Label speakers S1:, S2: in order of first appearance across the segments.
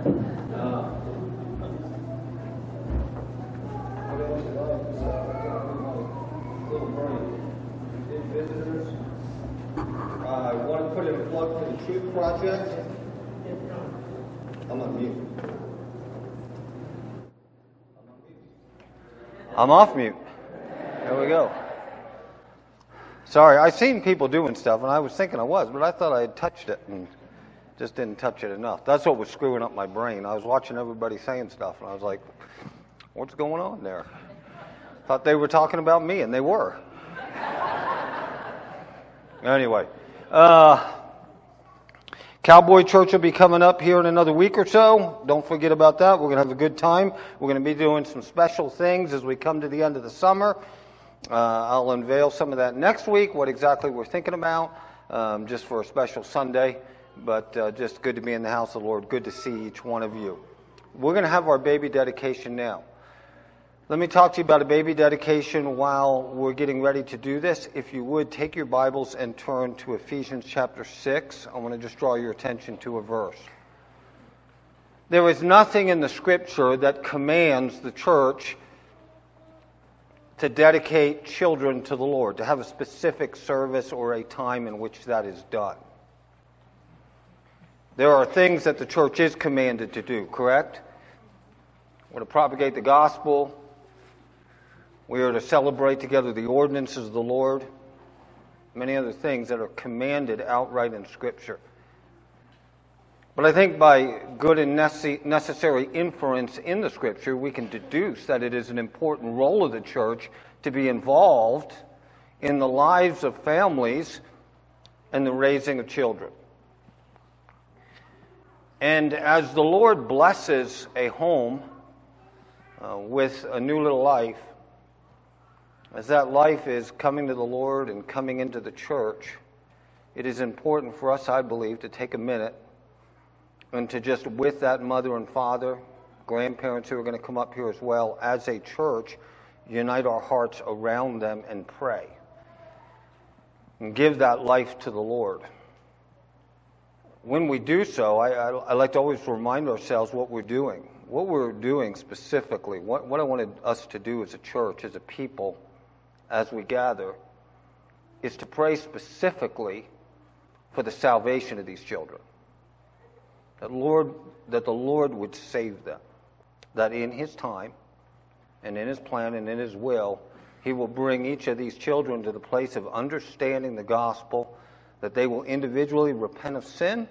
S1: I want to put in a plug for the Truth Project. I'm on mute. I'm off mute. There we go. Sorry, I've seen people doing stuff, and I was thinking I was, but I thought I had touched it and just didn't touch it enough. That's what was screwing up my brain. I was watching everybody saying stuff, and I was like, what's going on there? Thought they were talking about me, and they were. anyway, uh, Cowboy Church will be coming up here in another week or so. Don't forget about that. We're going to have a good time. We're going to be doing some special things as we come to the end of the summer. Uh, I'll unveil some of that next week, what exactly we're thinking about, um, just for a special Sunday. But uh, just good to be in the house of the Lord. Good to see each one of you. We're going to have our baby dedication now. Let me talk to you about a baby dedication while we're getting ready to do this. If you would, take your Bibles and turn to Ephesians chapter 6. I want to just draw your attention to a verse. There is nothing in the scripture that commands the church to dedicate children to the Lord, to have a specific service or a time in which that is done. There are things that the church is commanded to do, correct? We're to propagate the gospel, we are to celebrate together the ordinances of the Lord, many other things that are commanded outright in Scripture. But I think by good and necessary inference in the Scripture, we can deduce that it is an important role of the church to be involved in the lives of families and the raising of children. And as the Lord blesses a home uh, with a new little life, as that life is coming to the Lord and coming into the church, it is important for us, I believe, to take a minute and to just, with that mother and father, grandparents who are going to come up here as well, as a church, unite our hearts around them and pray. And give that life to the Lord. When we do so, I, I, I like to always remind ourselves what we're doing. What we're doing specifically, what, what I wanted us to do as a church, as a people, as we gather is to pray specifically for the salvation of these children. That Lord that the Lord would save them. That in his time and in his plan and in his will, he will bring each of these children to the place of understanding the gospel, that they will individually repent of sin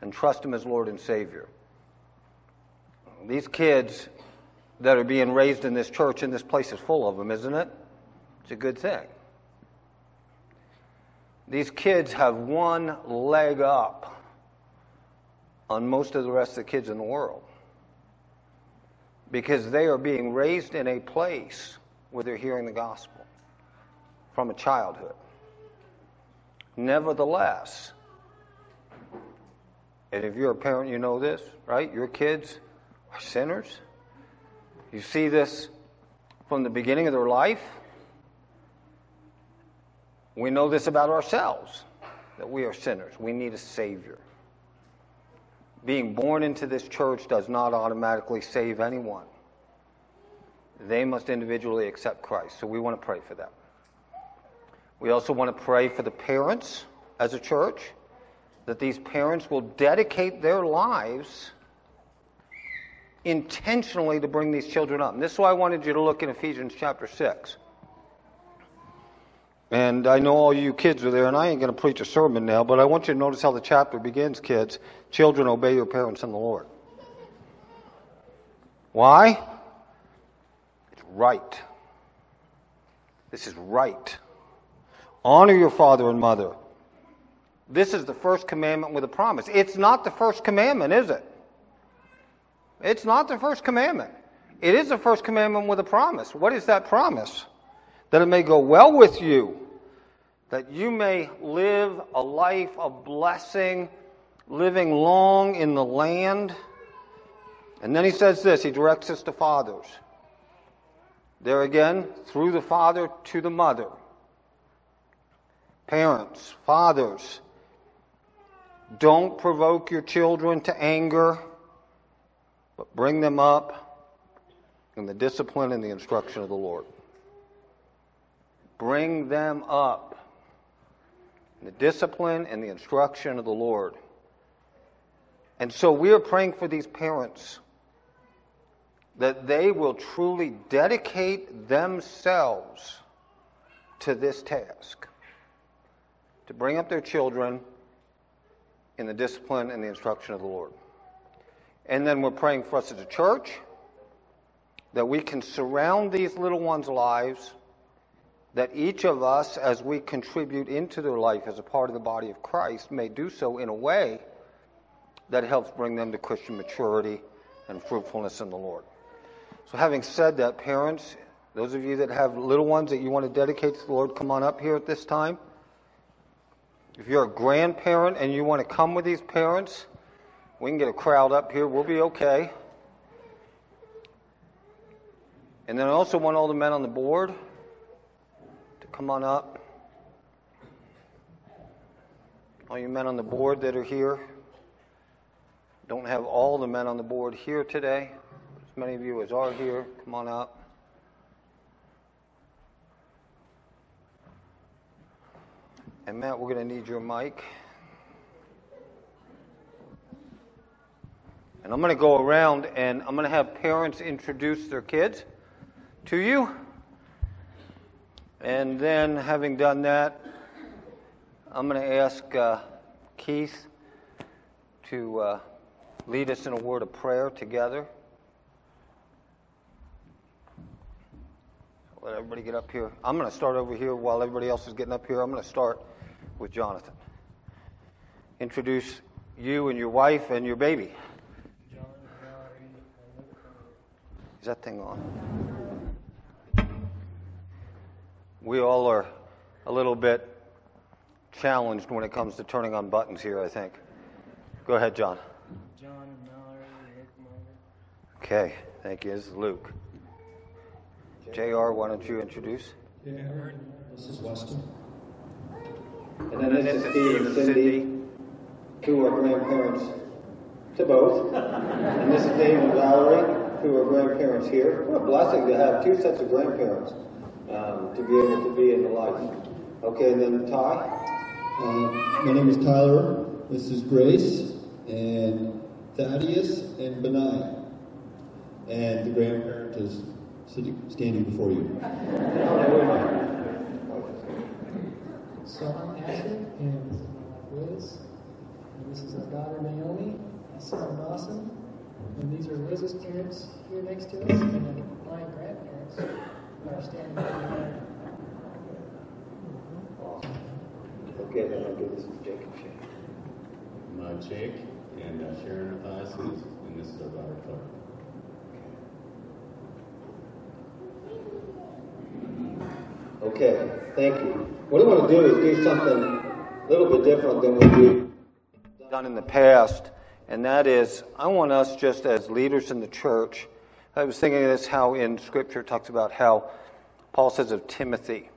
S1: and trust him as Lord and Savior. These kids that are being raised in this church, and this place is full of them, isn't it? It's a good thing. These kids have one leg up on most of the rest of the kids in the world because they are being raised in a place where they're hearing the gospel from a childhood. Nevertheless, and if you're a parent, you know this, right? Your kids are sinners. You see this from the beginning of their life. We know this about ourselves that we are sinners. We need a Savior. Being born into this church does not automatically save anyone. They must individually accept Christ. So we want to pray for them. We also want to pray for the parents as a church, that these parents will dedicate their lives intentionally to bring these children up. And this is why I wanted you to look in Ephesians chapter 6. And I know all you kids are there, and I ain't going to preach a sermon now, but I want you to notice how the chapter begins, kids. Children, obey your parents in the Lord. Why? It's right. This is right. Honor your father and mother. This is the first commandment with a promise. It's not the first commandment, is it? It's not the first commandment. It is the first commandment with a promise. What is that promise? that it may go well with you, that you may live a life of blessing, living long in the land. And then he says this he directs us to fathers. There again, through the father to the mother. Parents, fathers, don't provoke your children to anger but bring them up in the discipline and the instruction of the Lord. Bring them up in the discipline and the instruction of the Lord. And so we are praying for these parents that they will truly dedicate themselves to this task to bring up their children in the discipline and the instruction of the Lord. And then we're praying for us as a church that we can surround these little ones' lives, that each of us, as we contribute into their life as a part of the body of Christ, may do so in a way that helps bring them to Christian maturity and fruitfulness in the Lord. So, having said that, parents, those of you that have little ones that you want to dedicate to the Lord, come on up here at this time. If you're a grandparent and you want to come with these parents, we can get a crowd up here. We'll be okay. And then I also want all the men on the board to come on up. All you men on the board that are here. Don't have all the men on the board here today. As many of you as are here, come on up. And Matt, we're going to need your mic. And I'm going to go around and I'm going to have parents introduce their kids to you. And then, having done that, I'm going to ask uh, Keith to uh, lead us in a word of prayer together. Let everybody get up here. I'm going to start over here while everybody else is getting up here. I'm going to start with Jonathan. Introduce you and your wife and your baby. Is that thing on? We all are a little bit challenged when it comes to turning on buttons here, I think. Go ahead, John.
S2: John and Mallory, Rick,
S1: Okay, thank you. This is Luke. JR, why don't you introduce?
S3: Yeah, this is Weston.
S1: And then this is Steve and Cindy, who are grandparents to both. And this is Dave and Valerie, who are grandparents here. What a blessing to have two sets of grandparents um, to be able to be in the life. Okay, and then Ty.
S3: Uh, my name is Tyler. This is Grace and Thaddeus and Benai. And the grandparent is sitting, standing before you.
S2: So I'm and this is my wife Liz, and this is our daughter Naomi, my son Dawson, and these are Liz's parents here next to us, and then my grandparents are standing there.
S1: Okay, then I'll give this to Jake and Shane.
S4: I'm uh, Jake, and uh, Sharon with us, and this- and this is our daughter Clark.
S1: Okay, thank you. What I want to do is do something a little bit different than what we've done in the past, and that is I want us just as leaders in the church. I was thinking of this how in Scripture talks about how Paul says of Timothy,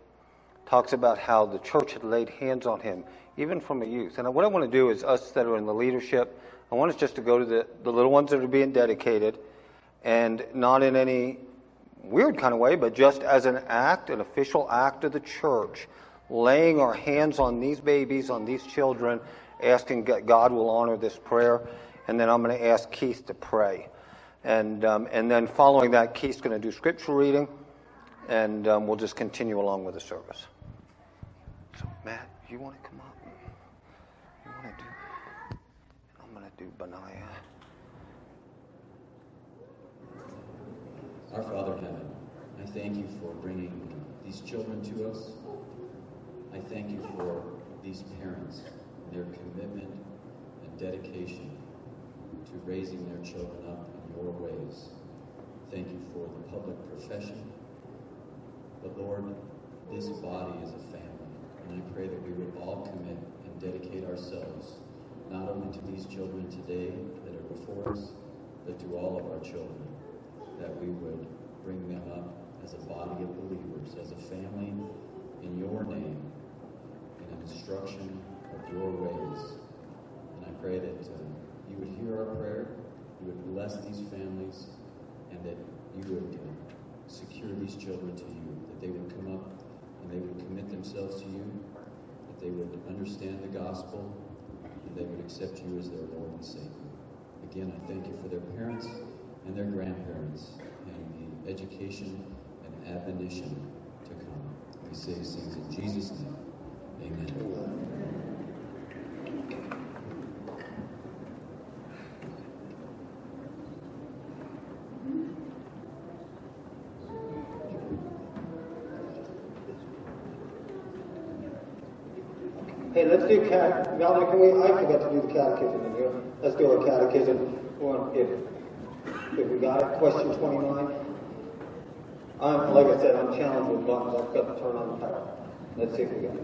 S1: talks about how the church had laid hands on him, even from a youth. And what I want to do is us that are in the leadership, I want us just to go to the, the little ones that are being dedicated, and not in any weird kind of way, but just as an act, an official act of the church, laying our hands on these babies, on these children, asking God will honor this prayer. And then I'm going to ask Keith to pray. And, um, and then following that, Keith's going to do scripture reading, and um, we'll just continue along with the service. So, Matt, you want to come up? You want to do? I'm going to do Benaiah.
S5: Our Father in heaven, I thank you for bringing these children to us. I thank you for these parents, their commitment and dedication to raising their children up in your ways. Thank you for the public profession. But Lord, this body is a family, and I pray that we would all commit and dedicate ourselves not only to these children today that are before us, but to all of our children that we would bring them up as a body of believers, as a family in your name, in instruction of your ways. And I pray that uh, you would hear our prayer, you would bless these families. and that you would uh, secure these children to you, that they would come up and they would commit themselves to you, that they would understand the gospel, and they would accept you as their Lord and Savior. Again, I thank you for their parents and their grandparents and the education and admonition to come. We say these things in Jesus' name. Amen.
S1: Hey, let's do cat. Melvin, can we? I forgot to do the catechism in here. Let's do our catechism. One, if if we got it. Question twenty-nine. I'm like I said, I'm challenged with buttons. I've got to turn on the power. Let's see if we got it.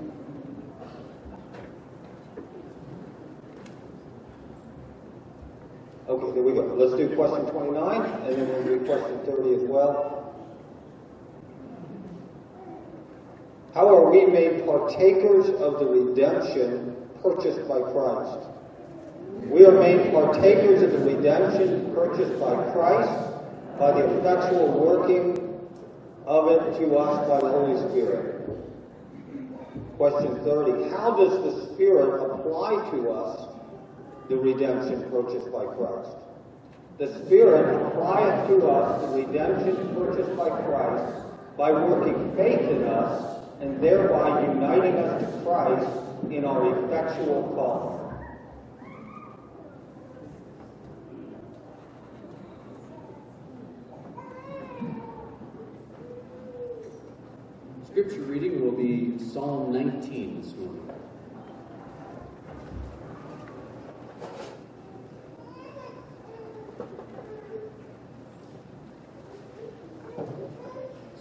S1: Okay, there we go. Let's do question twenty-nine, and then we'll do question thirty as well. How are we made partakers of the redemption purchased by Christ? We are made partakers of the redemption purchased by Christ by the effectual working of it to us by the Holy Spirit. Question 30. How does the Spirit apply to us the redemption purchased by Christ? The Spirit applieth to us the redemption purchased by Christ by working faith in us and thereby uniting us to Christ in our effectual calling.
S5: Scripture reading will be Psalm 19 this morning.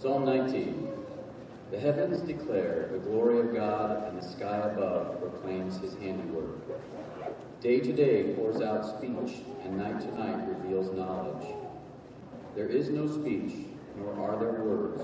S5: Psalm 19. The heavens declare the glory of God, and the sky above proclaims his handiwork. Day to day pours out speech, and night to night reveals knowledge. There is no speech, nor are there words,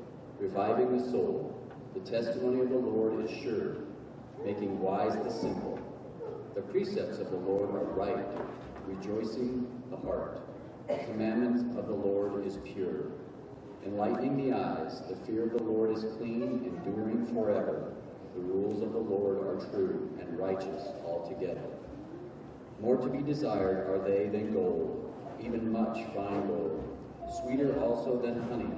S5: reviving the soul. The testimony of the Lord is sure, making wise the simple. The precepts of the Lord are right, rejoicing the heart. The commandment of the Lord is pure enlightening the eyes. The fear of the Lord is clean, enduring forever. The rules of the Lord are true and righteous altogether. More to be desired are they than gold, even much fine gold, sweeter also than honey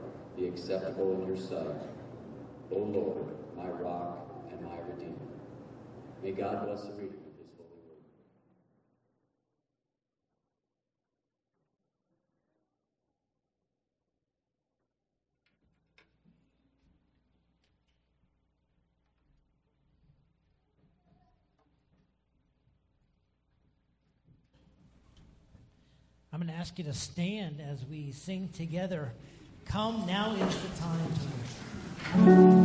S5: be acceptable in your sight. O Lord, my rock and my redeemer. May God bless the reading.
S6: I'm going to ask you to stand as we sing together. Come, now is the time to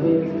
S1: Take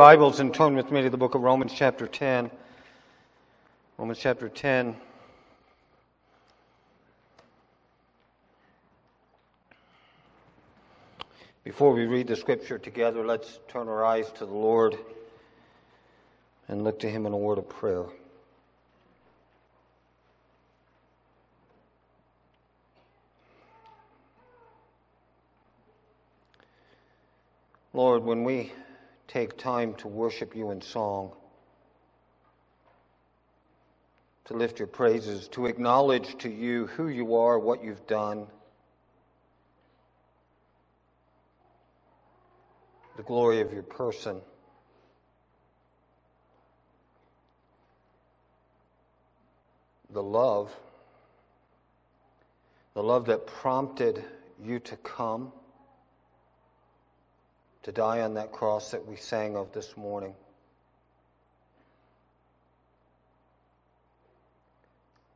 S1: Bibles and turn with me to the book of Romans, chapter 10. Romans, chapter 10. Before we read the scripture together, let's turn our eyes to the Lord and look to Him in a word of prayer. Lord, when we take time to worship you in song, to lift your praises, to acknowledge to you who you are, what you've done, the glory of your person. The love, the love that prompted you to come to die on that cross that we sang of this morning.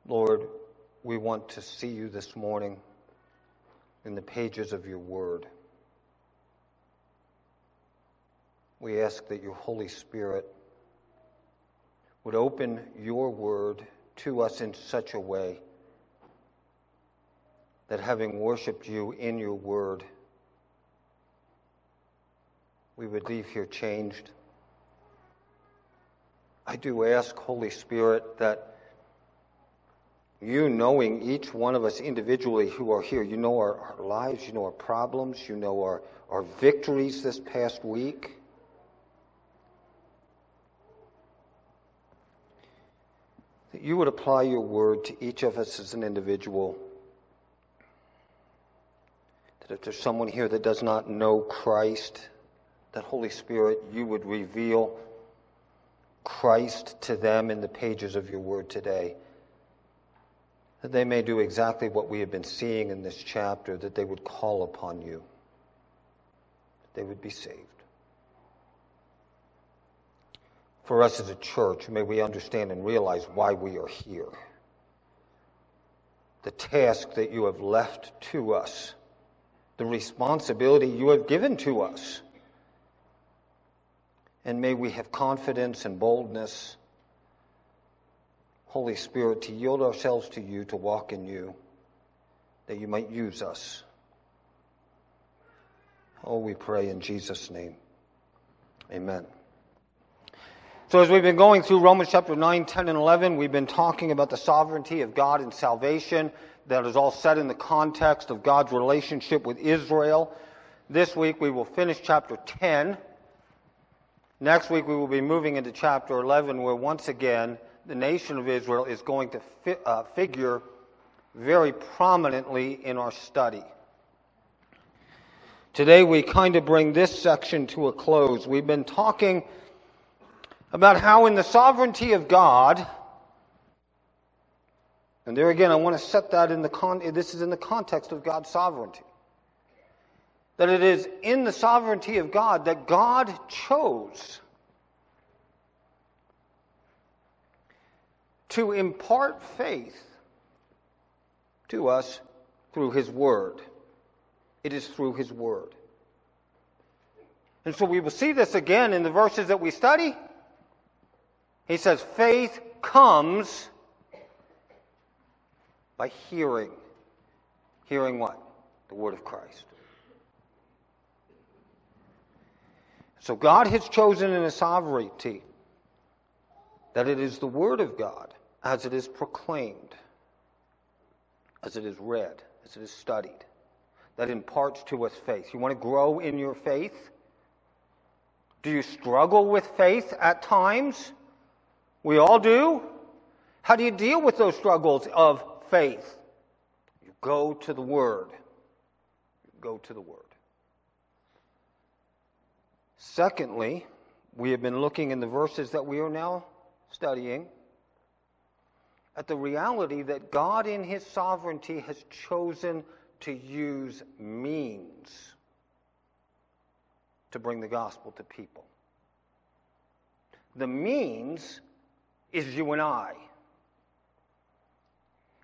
S1: Lord, we want to see you this morning in the pages of your word. We ask that your Holy Spirit would open your word to us in such a way that having worshiped you in your word, we would leave here changed. I do ask, Holy Spirit, that you, knowing each one of us individually who are here, you know our, our lives, you know our problems, you know our, our victories this past week. That you would apply your word to each of us as an individual. That if there's someone here that does not know Christ, that Holy Spirit, you would reveal Christ to them in the pages of your word today. That they may do exactly what we have been seeing in this chapter, that they would call upon you, that they would be saved. For us as a church, may we understand and realize why we are here. The task that you have left to us, the responsibility you have given to us. And may we have confidence and boldness, Holy Spirit, to yield ourselves to you, to walk in you, that you might use us. Oh, we pray in Jesus' name. Amen. So, as we've been going through Romans chapter 9, 10, and 11, we've been talking about the sovereignty of God in salvation. That is all set in the context of God's relationship with Israel. This week we will finish chapter 10. Next week we will be moving into chapter 11, where once again the nation of Israel is going to fi- uh, figure very prominently in our study. Today we kind of bring this section to a close. We've been talking about how in the sovereignty of God, and there again, I want to set that in the con, this is in the context of God's sovereignty. That it is in the sovereignty of God that God chose to impart faith to us through His Word. It is through His Word. And so we will see this again in the verses that we study. He says, faith comes by hearing. Hearing what? The Word of Christ. So God has chosen in His sovereignty that it is the Word of God as it is proclaimed, as it is read, as it is studied, that imparts to us faith. You want to grow in your faith? Do you struggle with faith at times? We all do. How do you deal with those struggles of faith? You go to the Word. You go to the Word. Secondly, we have been looking in the verses that we are now studying at the reality that God, in His sovereignty, has chosen to use means to bring the gospel to people. The means is you and I.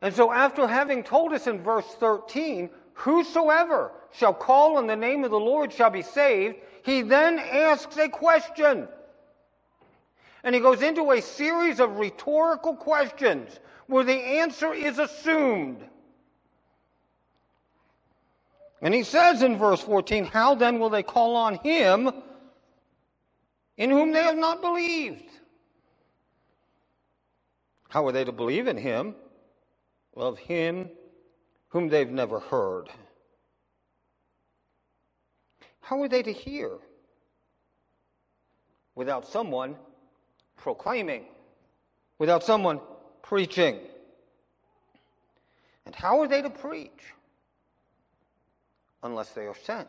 S1: And so, after having told us in verse 13, whosoever shall call on the name of the Lord shall be saved, he then asks a question. And he goes into a series of rhetorical questions where the answer is assumed. And he says in verse 14, How then will they call on him in whom they have not believed? How are they to believe in him? Of him whom they've never heard. How are they to hear without someone proclaiming, without someone preaching? And how are they to preach unless they are sent?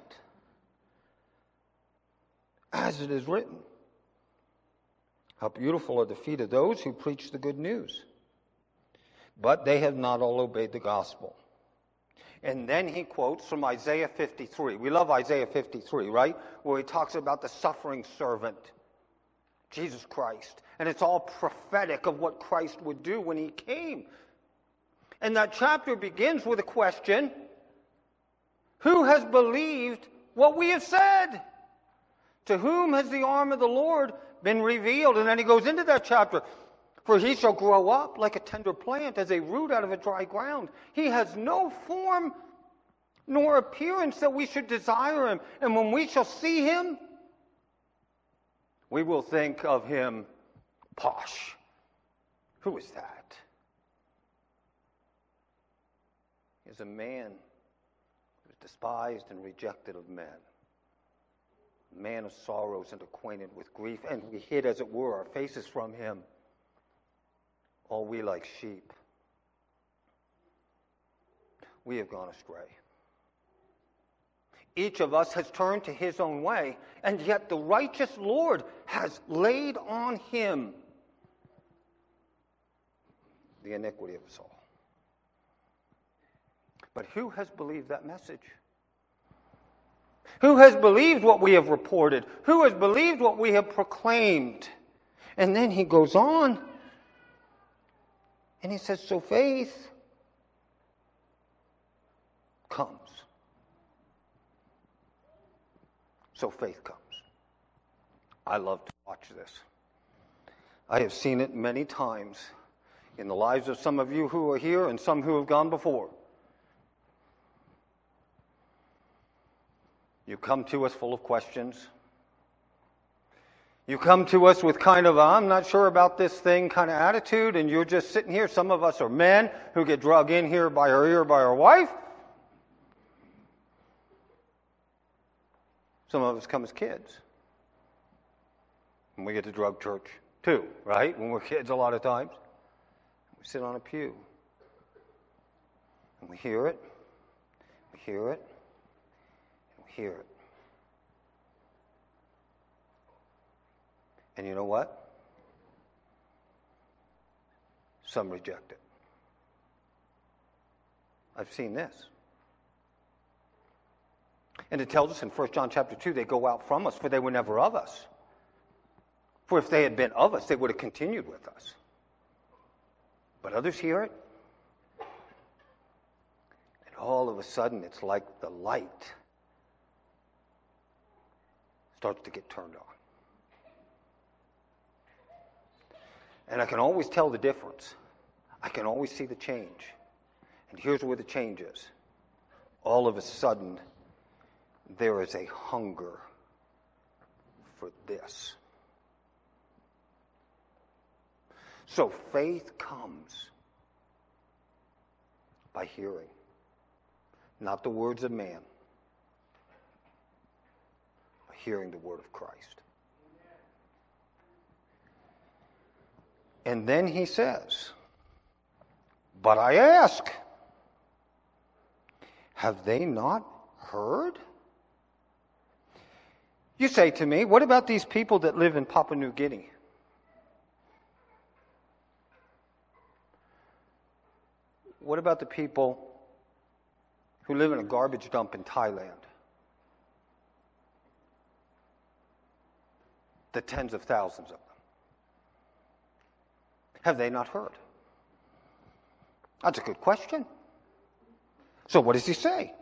S1: As it is written. How beautiful are the feet of those who preach the good news. But they have not all obeyed the gospel. And then he quotes from Isaiah 53. We love Isaiah 53, right? Where he talks about the suffering servant, Jesus Christ. And it's all prophetic of what Christ would do when he came. And that chapter begins with a question Who has believed what we have said? To whom has the arm of the Lord been revealed. And then he goes into that chapter. For he shall grow up like a tender plant, as a root out of a dry ground. He has no form nor appearance that we should desire him. And when we shall see him, we will think of him posh. Who is that? He is a man who is despised and rejected of men man of sorrows and acquainted with grief, and we hid, as it were, our faces from him. All we like sheep, we have gone astray. Each of us has turned to his own way, and yet the righteous Lord has laid on him the iniquity of us all. But who has believed that message? Who has believed what we have reported? Who has believed what we have proclaimed? And then he goes on and he says, So faith comes. So faith comes. I love to watch this. I have seen it many times in the lives of some of you who are here and some who have gone before. You come to us full of questions. You come to us with kind of, I'm not sure about this thing kind of attitude, and you're just sitting here. Some of us are men who get drug in here by our ear by our wife. Some of us come as kids. And we get to drug church too, right? When we're kids, a lot of times. We sit on a pew. And we hear it. We hear it. And we hear it. And you know what? Some reject it. I've seen this. And it tells us in 1 John chapter 2, they go out from us, for they were never of us. For if they had been of us, they would have continued with us. But others hear it, and all of a sudden it's like the light starts to get turned on. And I can always tell the difference. I can always see the change. And here's where the change is. All of a sudden, there is a hunger for this. So faith comes by hearing, not the words of man, but hearing the word of Christ. And then he says, But I ask, have they not heard? You say to me, What about these people that live in Papua New Guinea? What about the people who live in a garbage dump in Thailand? The tens of thousands of them. Have they not heard? That's a good question. So, what does he say?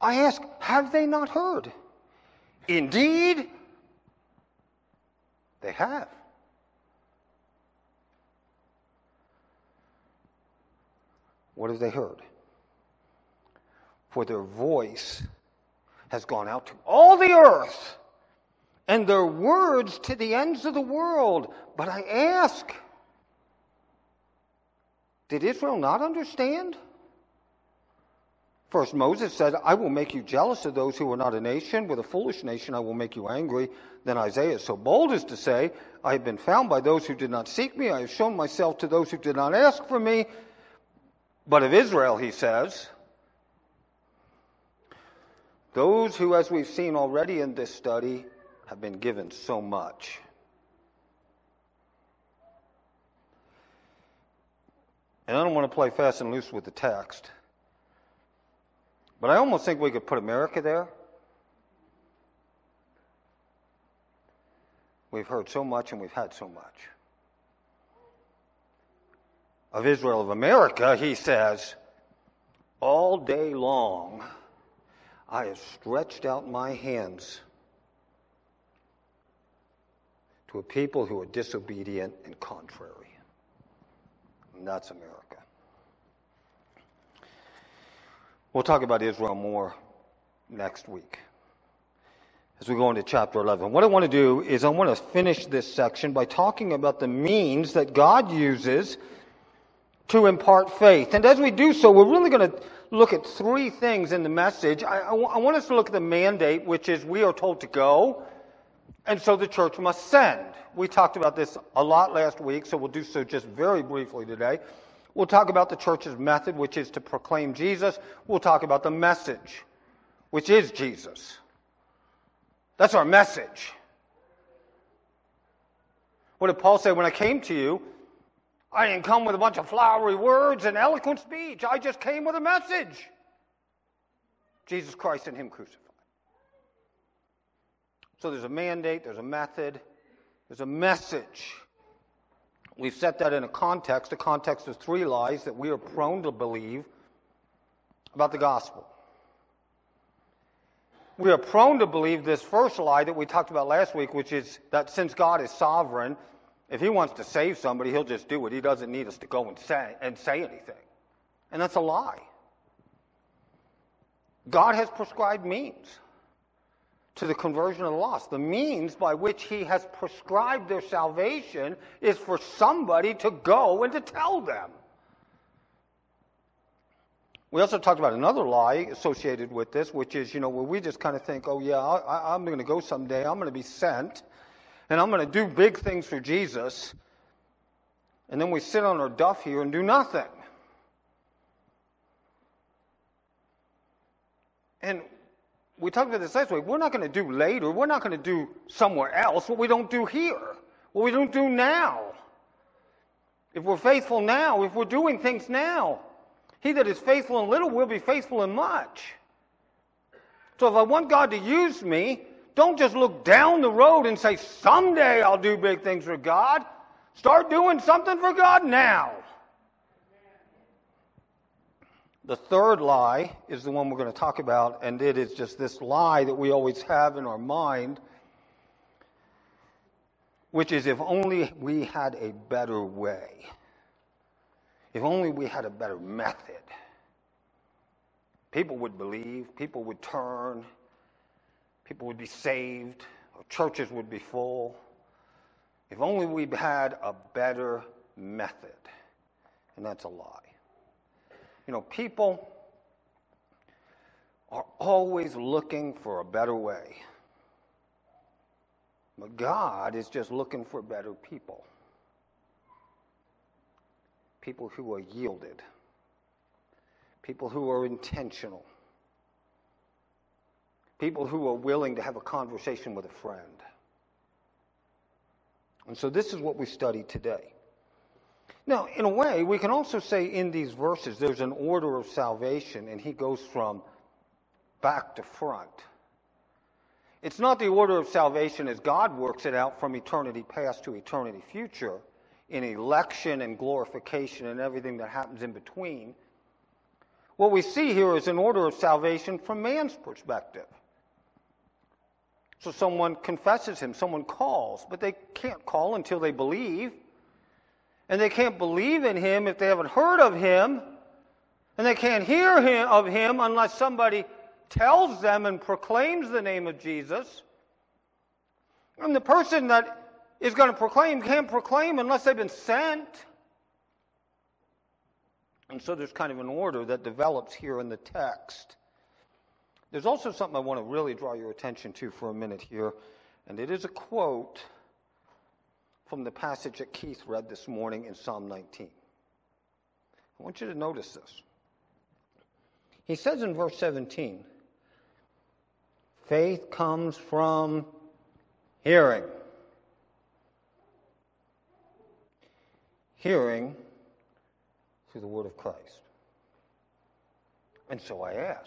S1: I ask, have they not heard? Indeed, they have. What have they heard? For their voice has gone out to all the earth, and their words to the ends of the world. But I ask, did Israel not understand? First, Moses said, I will make you jealous of those who are not a nation. With a foolish nation, I will make you angry. Then Isaiah is so bold as to say, I have been found by those who did not seek me. I have shown myself to those who did not ask for me. But of Israel, he says, those who, as we've seen already in this study, have been given so much. And I don't want to play fast and loose with the text, but I almost think we could put America there. We've heard so much and we've had so much. Of Israel of America, he says, All day long I have stretched out my hands to a people who are disobedient and contrary. And that's America. We'll talk about Israel more next week as we go into chapter 11. What I want to do is I want to finish this section by talking about the means that God uses to impart faith. And as we do so, we're really going to look at three things in the message. I, I, I want us to look at the mandate, which is we are told to go. And so the church must send. We talked about this a lot last week, so we'll do so just very briefly today. We'll talk about the church's method, which is to proclaim Jesus. We'll talk about the message, which is Jesus. That's our message. What did Paul say? When I came to you, I didn't come with a bunch of flowery words and eloquent speech. I just came with a message Jesus Christ and Him crucified. So there's a mandate, there's a method, there's a message. We've set that in a context, a context of three lies that we are prone to believe about the gospel. We are prone to believe this first lie that we talked about last week, which is that since God is sovereign, if He wants to save somebody, He'll just do it. He doesn't need us to go and say, and say anything. And that's a lie. God has prescribed means to the conversion of the lost. The means by which he has prescribed their salvation is for somebody to go and to tell them. We also talked about another lie associated with this, which is, you know, where we just kind of think, oh, yeah, I, am going to go someday, I'm going to be sent, and I'm going to do big things for Jesus. And then we sit on our duff here and do nothing. And we talked about this week. We're not going to do later. We're not going to do somewhere else what we don't do here, what we don't do now. If we're faithful now, if we're doing things now, he that is faithful in little will be faithful in much. So if I want God to use me, don't just look down the road and say, someday I'll do big things for God. Start doing something for God now. The third lie is the one we're going to talk about, and it is just this lie that we always have in our mind, which is if only we had a better way, if only we had a better method, people would believe, people would turn, people would be saved, churches would be full. If only we had a better method. And that's a lie. You know, people are always looking for a better way. But God is just looking for better people. People who are yielded. People who are intentional. People who are willing to have a conversation with a friend. And so this is what we study today. Now, in a way, we can also say in these verses there's an order of salvation, and he goes from back to front. It's not the order of salvation as God works it out from eternity past to eternity future in election and glorification and everything that happens in between. What we see here is an order of salvation from man's perspective. So someone confesses him, someone calls, but they can't call until they believe and they can't believe in him if they haven't heard of him, and they can't hear him, of him unless somebody tells them and proclaims the name of Jesus. And the person that is going to proclaim can't proclaim unless they've been sent. And so there's kind of an order that develops here in the text. There's also something I want to really draw your attention to for a minute here, and it is a quote from the passage that Keith read this morning in Psalm 19. I want you to notice this. He says in verse 17, faith comes from hearing. Hearing through the word of Christ. And so I ask,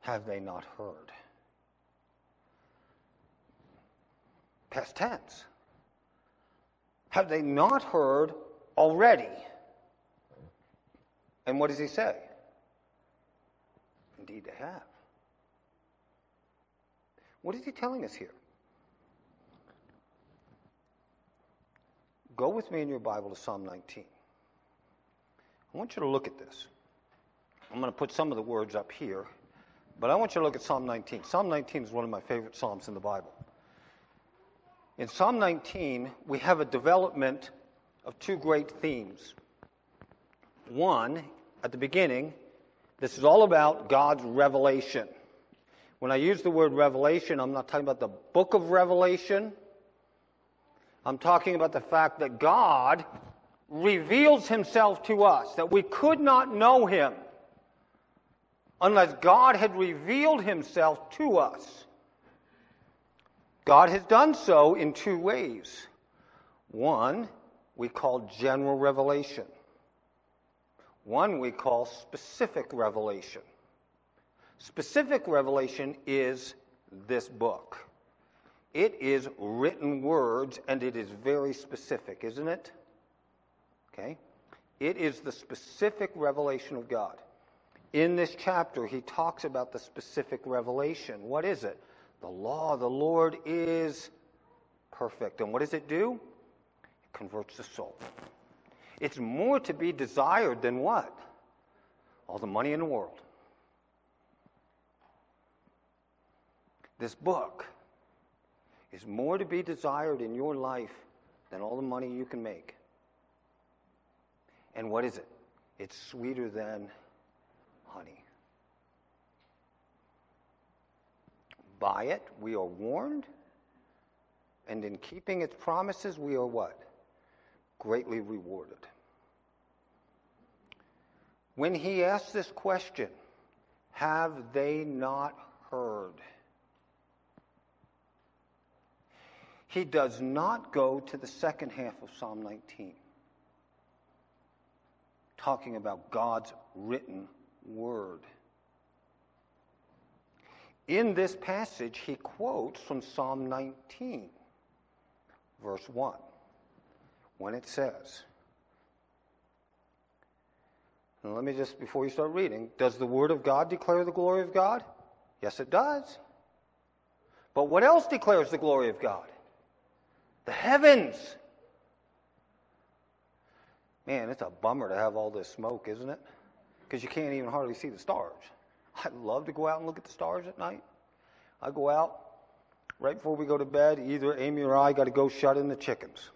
S1: have they not heard? Past tense. Have they not heard already? And what does he say? Indeed, they have. What is he telling us here? Go with me in your Bible to Psalm 19. I want you to look at this. I'm going to put some of the words up here, but I want you to look at Psalm 19. Psalm 19 is one of my favorite Psalms in the Bible. In Psalm 19, we have a development of two great themes. One, at the beginning, this is all about God's revelation. When I use the word revelation, I'm not talking about the book of Revelation. I'm talking about the fact that God reveals himself to us, that we could not know him unless God had revealed himself to us. God has done so in two ways. One, we call general revelation. One we call specific revelation. Specific revelation is this book. It is written words and it is very specific, isn't it? Okay? It is the specific revelation of God. In this chapter, he talks about the specific revelation. What is it? The law of the Lord is perfect. And what does it do? It converts the soul. It's more to be desired than what? All the money in the world. This book is more to be desired in your life than all the money you can make. And what is it? It's sweeter than honey. By it, we are warned, and in keeping its promises, we are what? Greatly rewarded. When he asks this question, have they not heard? he does not go to the second half of Psalm 19, talking about God's written word. In this passage, he quotes from Psalm 19, verse 1, when it says, and let me just, before you start reading, does the Word of God declare the glory of God? Yes, it does. But what else declares the glory of God? The heavens. Man, it's a bummer to have all this smoke, isn't it? Because you can't even hardly see the stars. I'd love to go out and look at the stars at night. I go out right before we go to bed. Either Amy or I got to go shut in the chickens.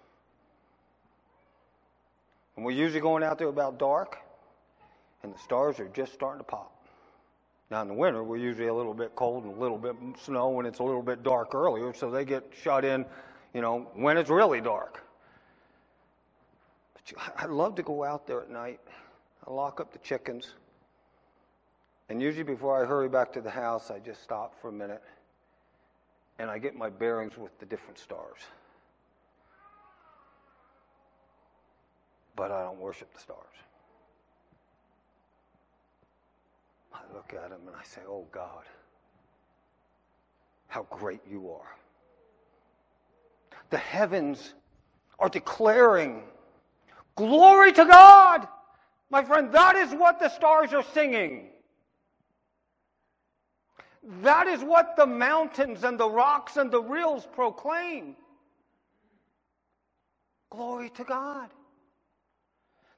S1: And we're usually going out there about dark, and the stars are just starting to pop. Now, in the winter, we're usually a little bit cold and a little bit snow, and it's a little bit dark earlier, so they get shut in you know, when it's really dark. But I love to go out there at night. I lock up the chickens. And usually before I hurry back to the house, I just stop for a minute and I get my bearings with the different stars. But I don't worship the stars. I look at them and I say, Oh God, how great you are the heavens are declaring, Glory to God! My friend, that is what the stars are singing. That is what the mountains and the rocks and the rills proclaim. Glory to God.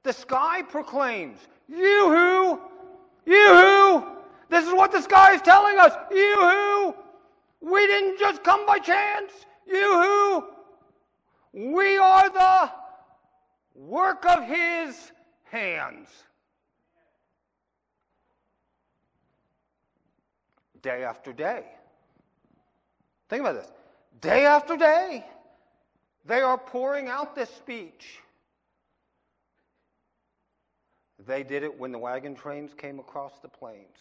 S1: The sky proclaims, Yoo-hoo! Yoo-hoo! This is what the sky is telling us. Yoo-hoo! We didn't just come by chance. Yoo-hoo! We are the work of his hands. Day after day. Think about this. Day after day, they are pouring out this speech. They did it when the wagon trains came across the plains.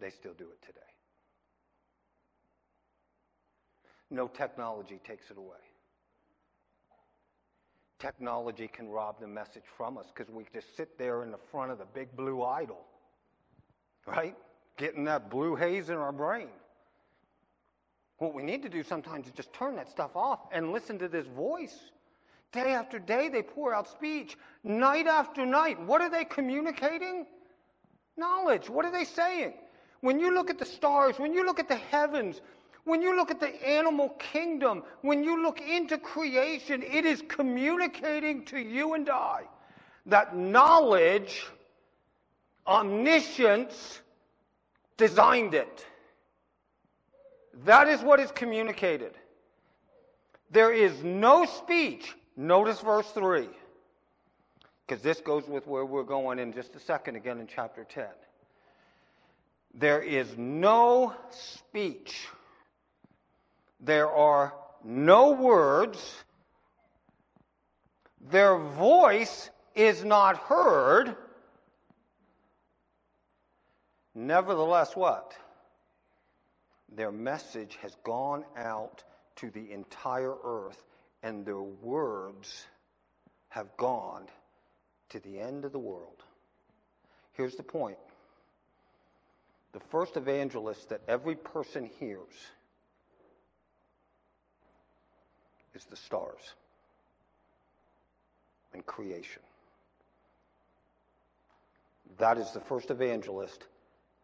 S1: They still do it today. No technology takes it away. Technology can rob the message from us because we just sit there in the front of the big blue idol, right? Getting that blue haze in our brain. What we need to do sometimes is just turn that stuff off and listen to this voice. Day after day, they pour out speech. Night after night, what are they communicating? Knowledge. What are they saying? When you look at the stars, when you look at the heavens, when you look at the animal kingdom, when you look into creation, it is communicating to you and I that knowledge, omniscience, designed it. That is what is communicated. There is no speech. Notice verse 3. Because this goes with where we're going in just a second again in chapter 10. There is no speech. There are no words. Their voice is not heard. Nevertheless, what? Their message has gone out to the entire earth, and their words have gone to the end of the world. Here's the point the first evangelist that every person hears is the stars and creation. That is the first evangelist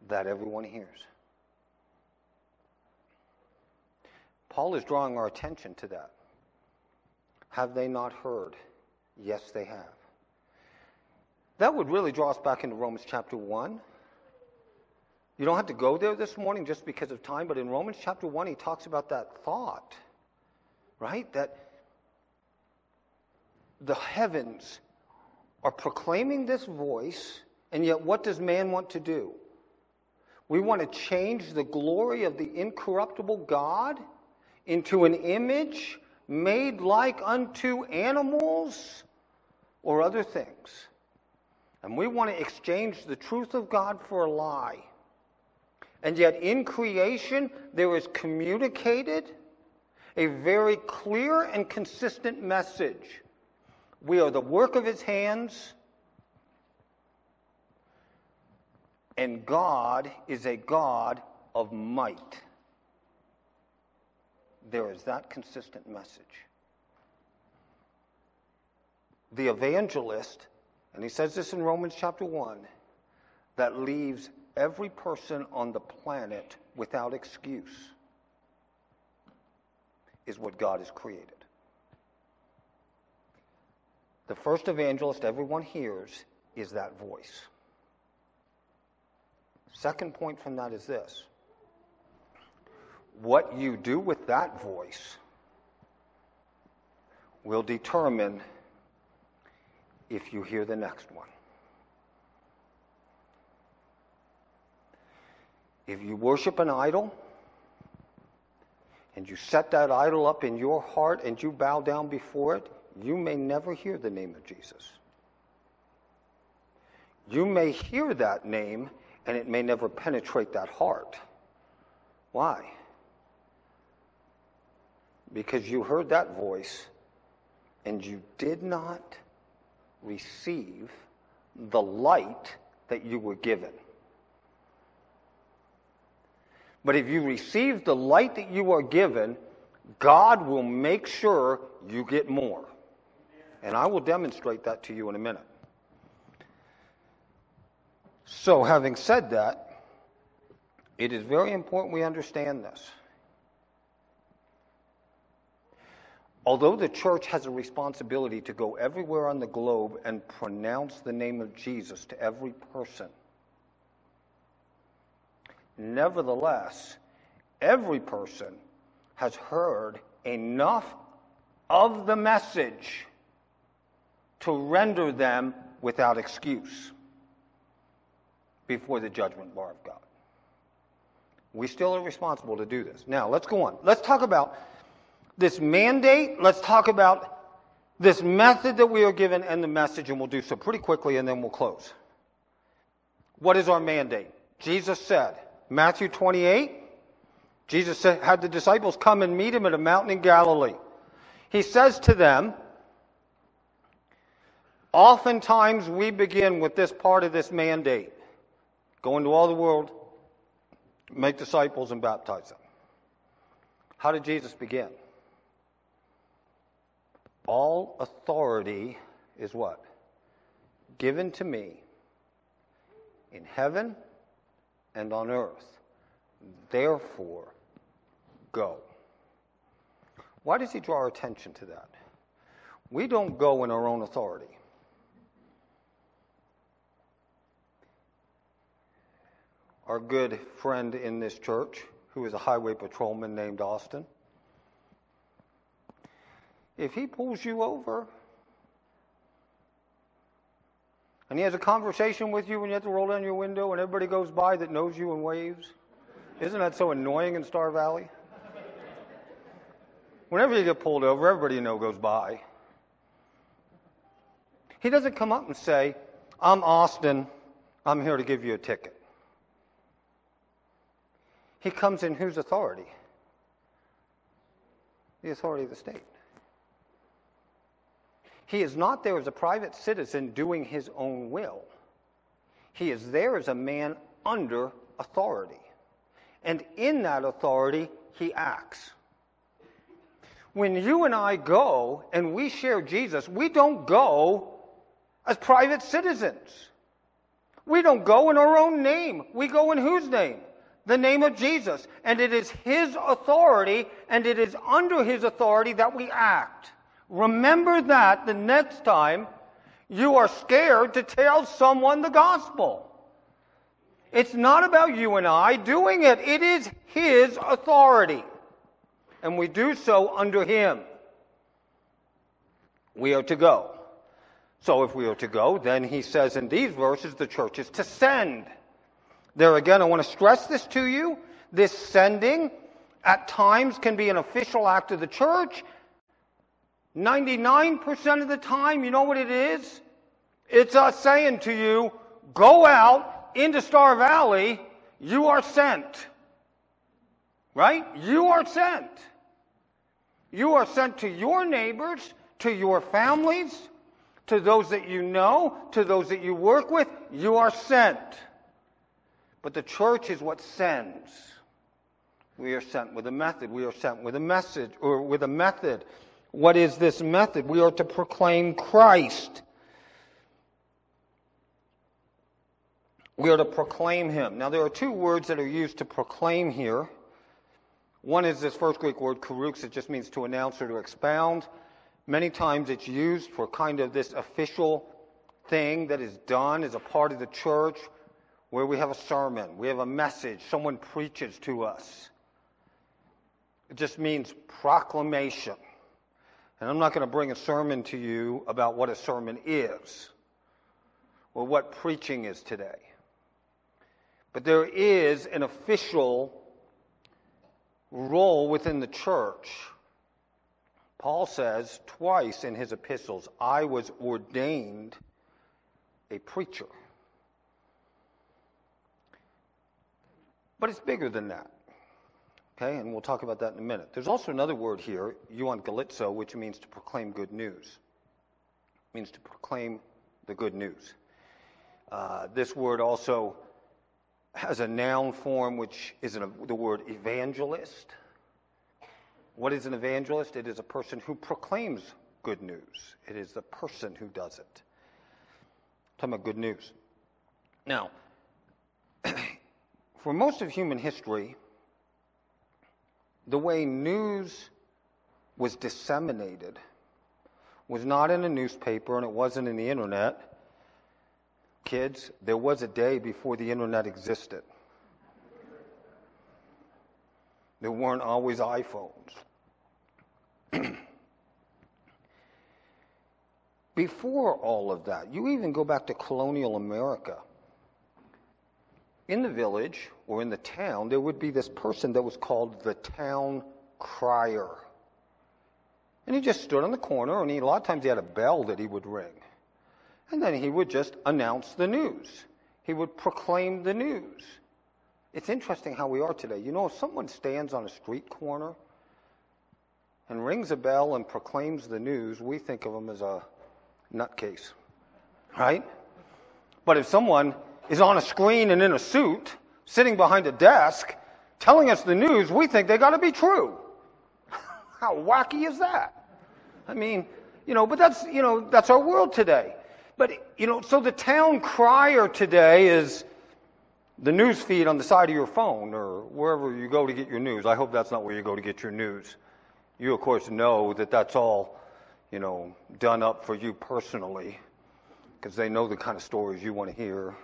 S1: that everyone hears. Paul is drawing our attention to that. Have they not heard? Yes, they have. That would really draw us back into Romans chapter 1. You don't have to go there this morning just because of time, but in Romans chapter 1, he talks about that thought, right? That the heavens are proclaiming this voice, and yet what does man want to do? We want to change the glory of the incorruptible God into an image made like unto animals or other things. And we want to exchange the truth of God for a lie. And yet, in creation, there is communicated a very clear and consistent message. We are the work of his hands, and God is a God of might. There is that consistent message. The evangelist, and he says this in Romans chapter 1, that leaves every person on the planet without excuse is what God has created. The first evangelist everyone hears is that voice. Second point from that is this what you do with that voice will determine if you hear the next one. If you worship an idol and you set that idol up in your heart and you bow down before it, you may never hear the name of Jesus. You may hear that name and it may never penetrate that heart. Why? Because you heard that voice and you did not receive the light that you were given. But if you receive the light that you are given, God will make sure you get more. And I will demonstrate that to you in a minute. So, having said that, it is very important we understand this. Although the church has a responsibility to go everywhere on the globe and pronounce the name of Jesus to every person, nevertheless, every person has heard enough of the message to render them without excuse before the judgment bar of God. We still are responsible to do this. Now, let's go on. Let's talk about this mandate. Let's talk about this method that we are given and the message, and we'll do so pretty quickly and then we'll close. What is our mandate? Jesus said, Matthew 28, Jesus said, had the disciples come and meet him at a mountain in Galilee. He says to them, Oftentimes we begin with this part of this mandate go into all the world, make disciples, and baptize them. How did Jesus begin? All authority is what? Given to me in heaven and on earth. Therefore, go. Why does he draw our attention to that? We don't go in our own authority. Our good friend in this church, who is a highway patrolman named Austin, if he pulls you over, And he has a conversation with you when you have to roll down your window and everybody goes by that knows you and waves. Isn't that so annoying in Star Valley? Whenever you get pulled over, everybody you know goes by. He doesn't come up and say, I'm Austin, I'm here to give you a ticket. He comes in whose authority? The authority of the state. He is not there as a private citizen doing his own will. He is there as a man under authority. And in that authority, he acts. When you and I go and we share Jesus, we don't go as private citizens. We don't go in our own name. We go in whose name? The name of Jesus. And it is His authority and it is under His authority that we act. Remember that the next time you are scared to tell someone the gospel. It's not about you and I doing it. It is His authority. And we do so under Him. We are to go. So if we are to go, then He says in these verses the church is to send. There again, I want to stress this to you. This sending at times can be an official act of the church 99% of the time, you know what it is? It's us saying to you, go out into Star Valley, you are sent. Right? You are sent. You are sent to your neighbors, to your families, to those that you know, to those that you work with. You are sent. But the church is what sends. We are sent with a method. We are sent with a message or with a method. What is this method? We are to proclaim Christ. We are to proclaim Him. Now, there are two words that are used to proclaim here. One is this first Greek word, kerux, it just means to announce or to expound. Many times it's used for kind of this official thing that is done as a part of the church where we have a sermon, we have a message, someone preaches to us. It just means proclamation. And I'm not going to bring a sermon to you about what a sermon is or what preaching is today. But there is an official role within the church. Paul says twice in his epistles, I was ordained a preacher. But it's bigger than that. Okay, and we'll talk about that in a minute. There's also another word here, euangelizo, which means to proclaim good news. It means to proclaim the good news. Uh, this word also has a noun form, which is an, the word evangelist. What is an evangelist? It is a person who proclaims good news. It is the person who does it. talking about good news. Now, for most of human history, the way news was disseminated was not in a newspaper and it wasn't in the internet. Kids, there was a day before the internet existed. There weren't always iPhones. Before all of that, you even go back to colonial America in the village or in the town, there would be this person that was called the town crier. And he just stood on the corner, and he, a lot of times he had a bell that he would ring. And then he would just announce the news. He would proclaim the news. It's interesting how we are today. You know, if someone stands on a street corner and rings a bell and proclaims the news, we think of them as a nutcase, right? But if someone is on a screen and in a suit, sitting behind a desk, telling us the news, we think they got to be true. How wacky is that? I mean, you know, but that's, you know, that's our world today. But, you know, so the town crier today is the news feed on the side of your phone or wherever you go to get your news. I hope that's not where you go to get your news. You, of course, know that that's all, you know, done up for you personally because they know the kind of stories you want to hear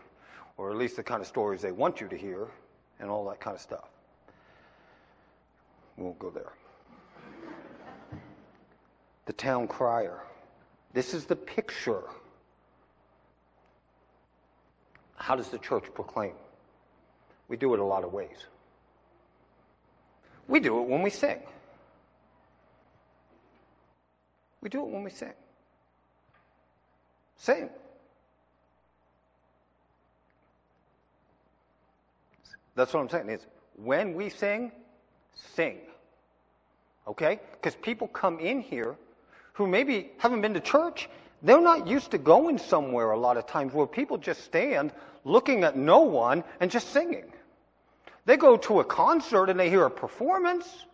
S1: or at least the kind of stories they want you to hear, and all that kind of stuff. We won't go there. The town crier. This is the picture How does the church proclaim? We do it a lot of ways. We do it when we sing. We do it when we sing. Sing. That's what I'm saying. Is when we sing, sing. Okay? Because people come in here who maybe haven't been to church. They're not used to going somewhere a lot of times where people just stand looking at no one and just singing. They go to a concert and they hear a performance.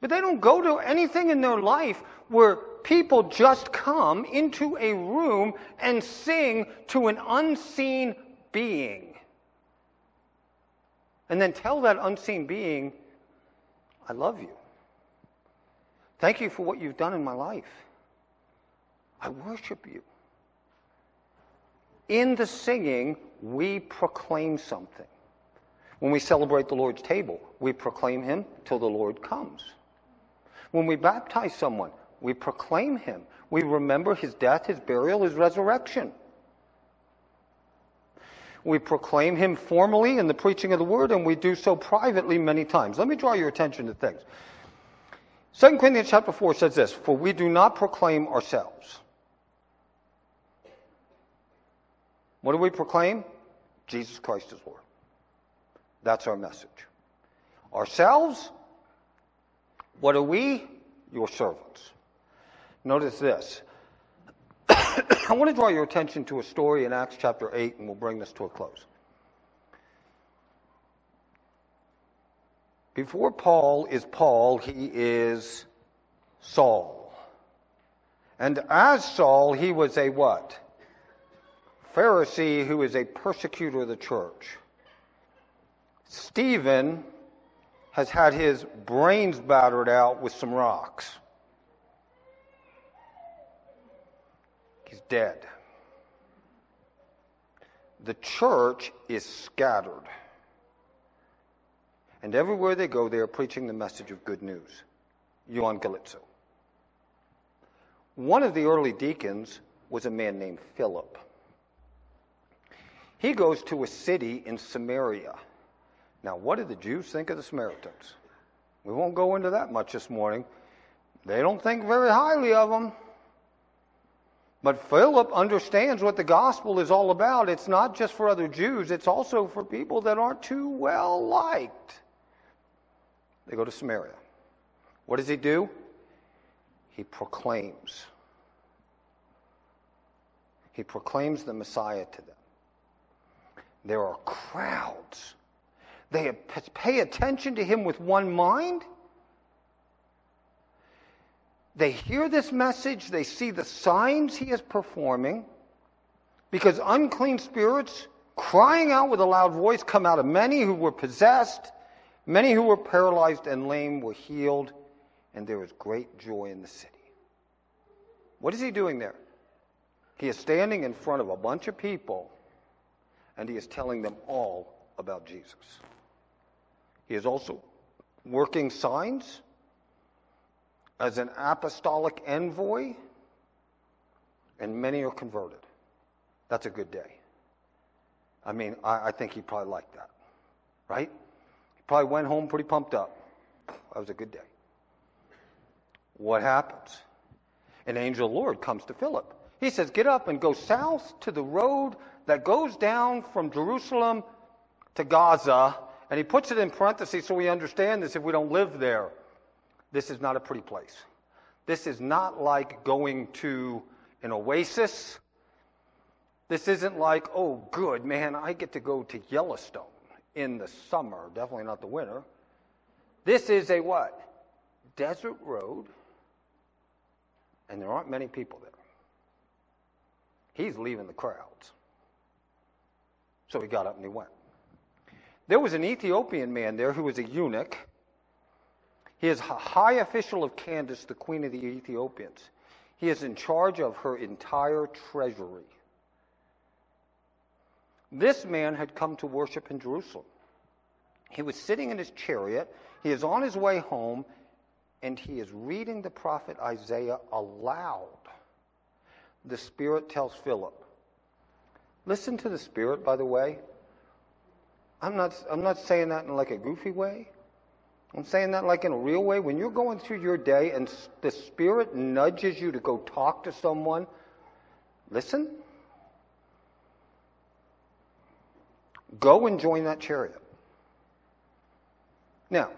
S1: But they don't go to anything in their life where people just come into a room and sing to an unseen being. And then tell that unseen being, I love you. Thank you for what you've done in my life. I worship you. In the singing, we proclaim something. When we celebrate the Lord's table, we proclaim Him till the Lord comes. When we baptize someone, we proclaim Him. We remember His death, His burial, His resurrection. We proclaim Him formally in the preaching of the Word, and we do so privately many times. Let me draw your attention to things. 2 Corinthians chapter 4 says this For we do not proclaim ourselves. What do we proclaim? Jesus Christ is Lord. That's our message. Ourselves, what are we? Your servants. Notice this. I want to draw your attention to a story in Acts chapter 8, and we'll bring this to a close. Before Paul is Paul, he is Saul. And as Saul, he was a what? Pharisee who is a persecutor of the church. Stephen has had his brains battered out with some rocks. He's dead. The church is scattered. And everywhere they go, they are preaching the message of good news. Euangelizo. One of the early deacons was a man named Philip. He goes to a city in Samaria. Now, what did the Jews think of the Samaritans? We won't go into that much this morning. They don't think very highly of them. But Philip understands what the gospel is all about. It's not just for other Jews, it's also for people that aren't too well liked. They go to Samaria. What does he do? He proclaims. He proclaims the Messiah to them. There are crowds. They pay attention to him with one mind. They hear this message, they see the signs he is performing, because unclean spirits, crying out with a loud voice, come out of many who were possessed Many who were paralyzed and lame were healed, and there was great joy in the city. What is he doing there? He is standing in front of a bunch of people, and he is telling them all about Jesus. He is also working signs as an apostolic envoy, and many are converted. That's a good day. I mean, I, I think he probably liked that, right? He probably went home pretty pumped up. That was a good day. What happens? An angel of the Lord comes to Philip. He says, Get up and go south to the road that goes down from Jerusalem to Gaza. And he puts it in parentheses so we understand this if we don't live there. This is not a pretty place. This is not like going to an oasis. This isn't like, oh, good, man, I get to go to Yellowstone in the summer, definitely not the winter. This is a what? Desert road, and there aren't many people there. He's leaving the crowds. So he got up and he went. There was an Ethiopian man there who was a eunuch. He is a high official of Candace, the queen of the Ethiopians. He is in charge of her entire treasury. This man had come to worship in Jerusalem. He was sitting in his chariot. He is on his way home, and he is reading the prophet Isaiah aloud. The Spirit tells Philip, Listen to the Spirit, by the way. I'm not, I'm not saying that in like a goofy way. I'm saying that like in a real way. When you're going through your day and the Spirit nudges you to go talk to someone, listen. Go and join that chariot. Now,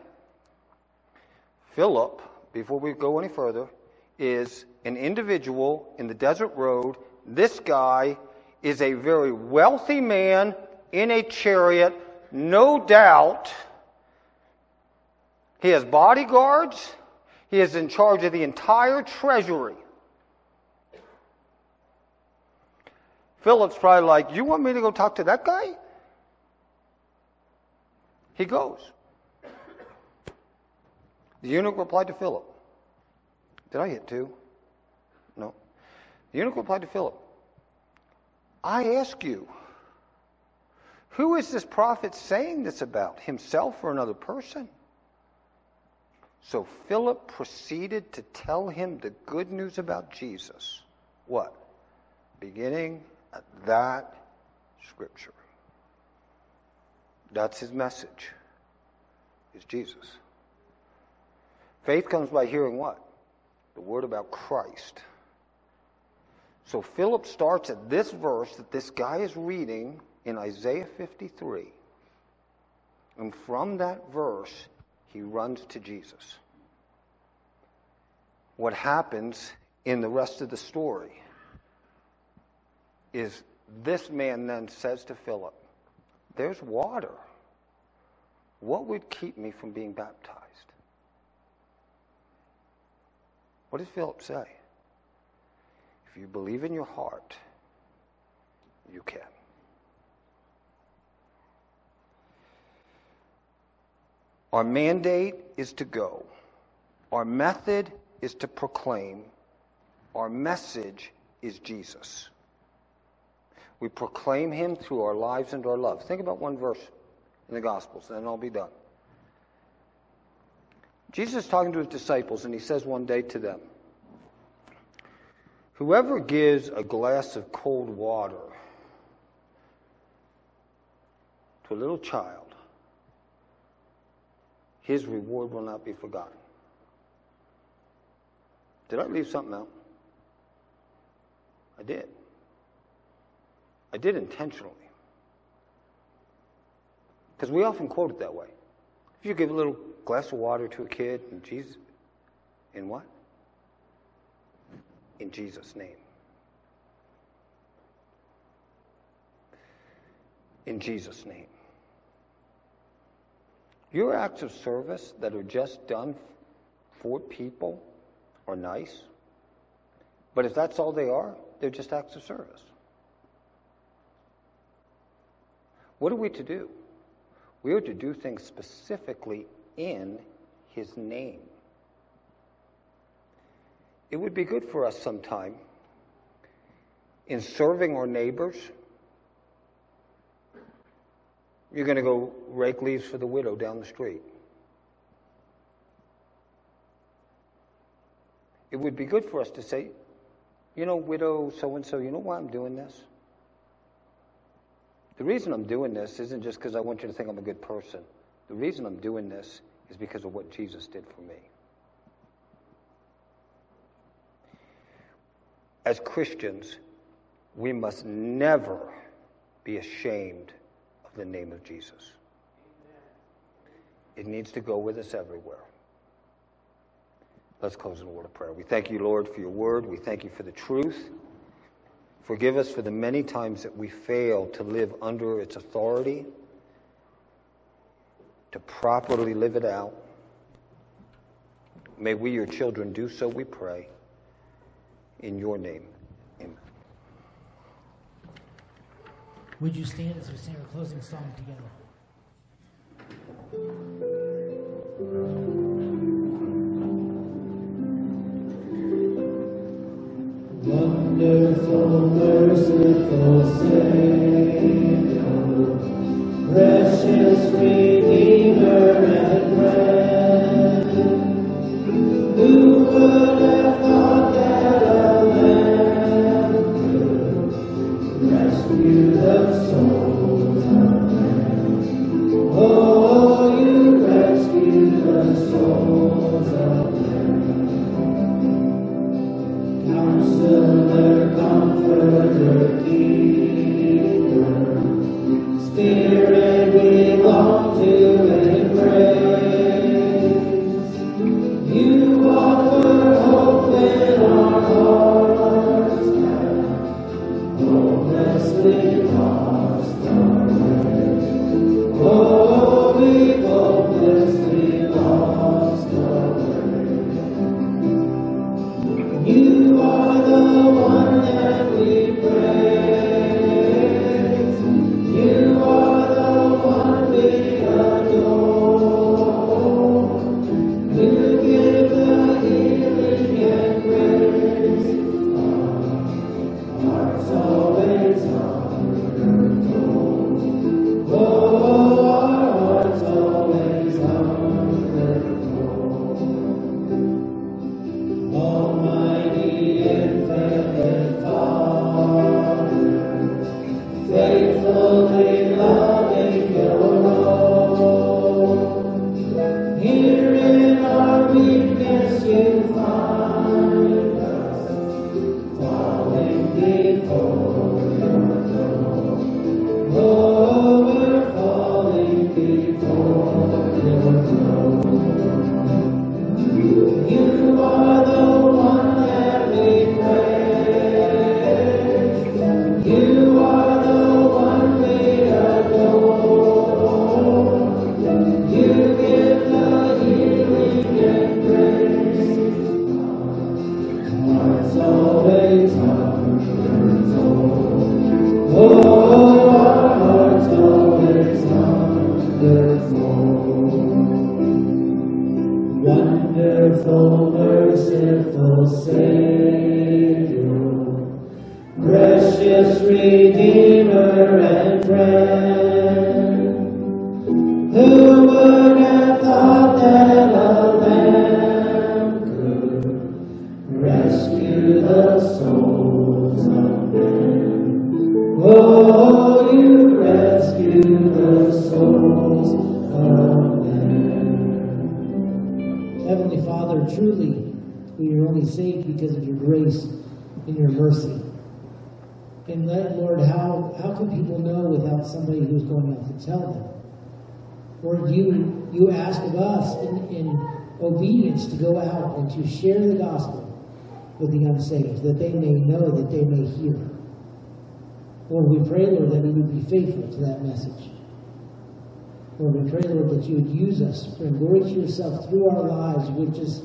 S1: Philip, before we go any further, is an individual in the desert road. This guy is a very wealthy man in a chariot, no doubt. He has bodyguards. He is in charge of the entire treasury. Philip's probably like, You want me to go talk to that guy? He goes. The eunuch replied to Philip. Did I hit two? No. The eunuch replied to Philip. I ask you, who is this prophet saying this about, himself or another person? So Philip proceeded to tell him the good news about Jesus. What? Beginning at that scripture. That's his message. Is Jesus. Faith comes by hearing what? The word about Christ. So Philip starts at this verse that this guy is reading in Isaiah 53. And from that verse, he runs to Jesus. What happens in the rest of the story is this man then says to Philip, There's water. What would keep me from being baptized? What does Philip say? If you believe in your heart, you can. Our mandate is to go. Our method is to proclaim. Our message is Jesus. We proclaim him through our lives and our love. Think about one verse in the Gospels, and then I'll be done. Jesus is talking to his disciples, and he says one day to them, Whoever gives a glass of cold water to a little child, his reward will not be forgotten. Did I leave something out? I did. I did intentionally. Because we often quote it that way. If you give a little glass of water to a kid, and Jesus, in what? In Jesus' name. In Jesus' name. Your acts of service that are just done for people are nice. But if that's all they are, they're just acts of service. What are we to do? We are to do things specifically in His name. It would be good for us sometime in serving our neighbors. You're going to go rake leaves for the widow down the street. It would be good for us to say, you know, widow so and so, you know why I'm doing this? The reason I'm doing this isn't just because I want you to think I'm a good person. The reason I'm doing this is because of what Jesus did for me. As Christians, we must never be ashamed the name of Jesus. It needs to go with us everywhere. Let's close in a word of prayer. We thank you, Lord, for your word. We thank you for the truth. Forgive us for the many times that we fail to live under its authority, to properly live it out. May we, your children, do so, we pray. In your name,
S6: Would you stand as we sing our closing song together?
S7: Wonderful, merciful Savior, precious Redeemer
S6: unsaved, that they may know, that they may hear. Lord, we pray, Lord, that we would be faithful to that message. Lord, we pray, Lord, that you would use us, to glory to yourself through our lives, which is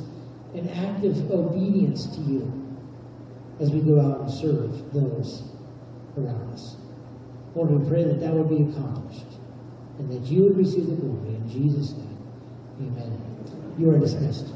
S6: an act of obedience to you as we go out and serve those around us. Lord, we pray that that would be accomplished and that you would receive the glory in Jesus' name. Amen. You are dismissed.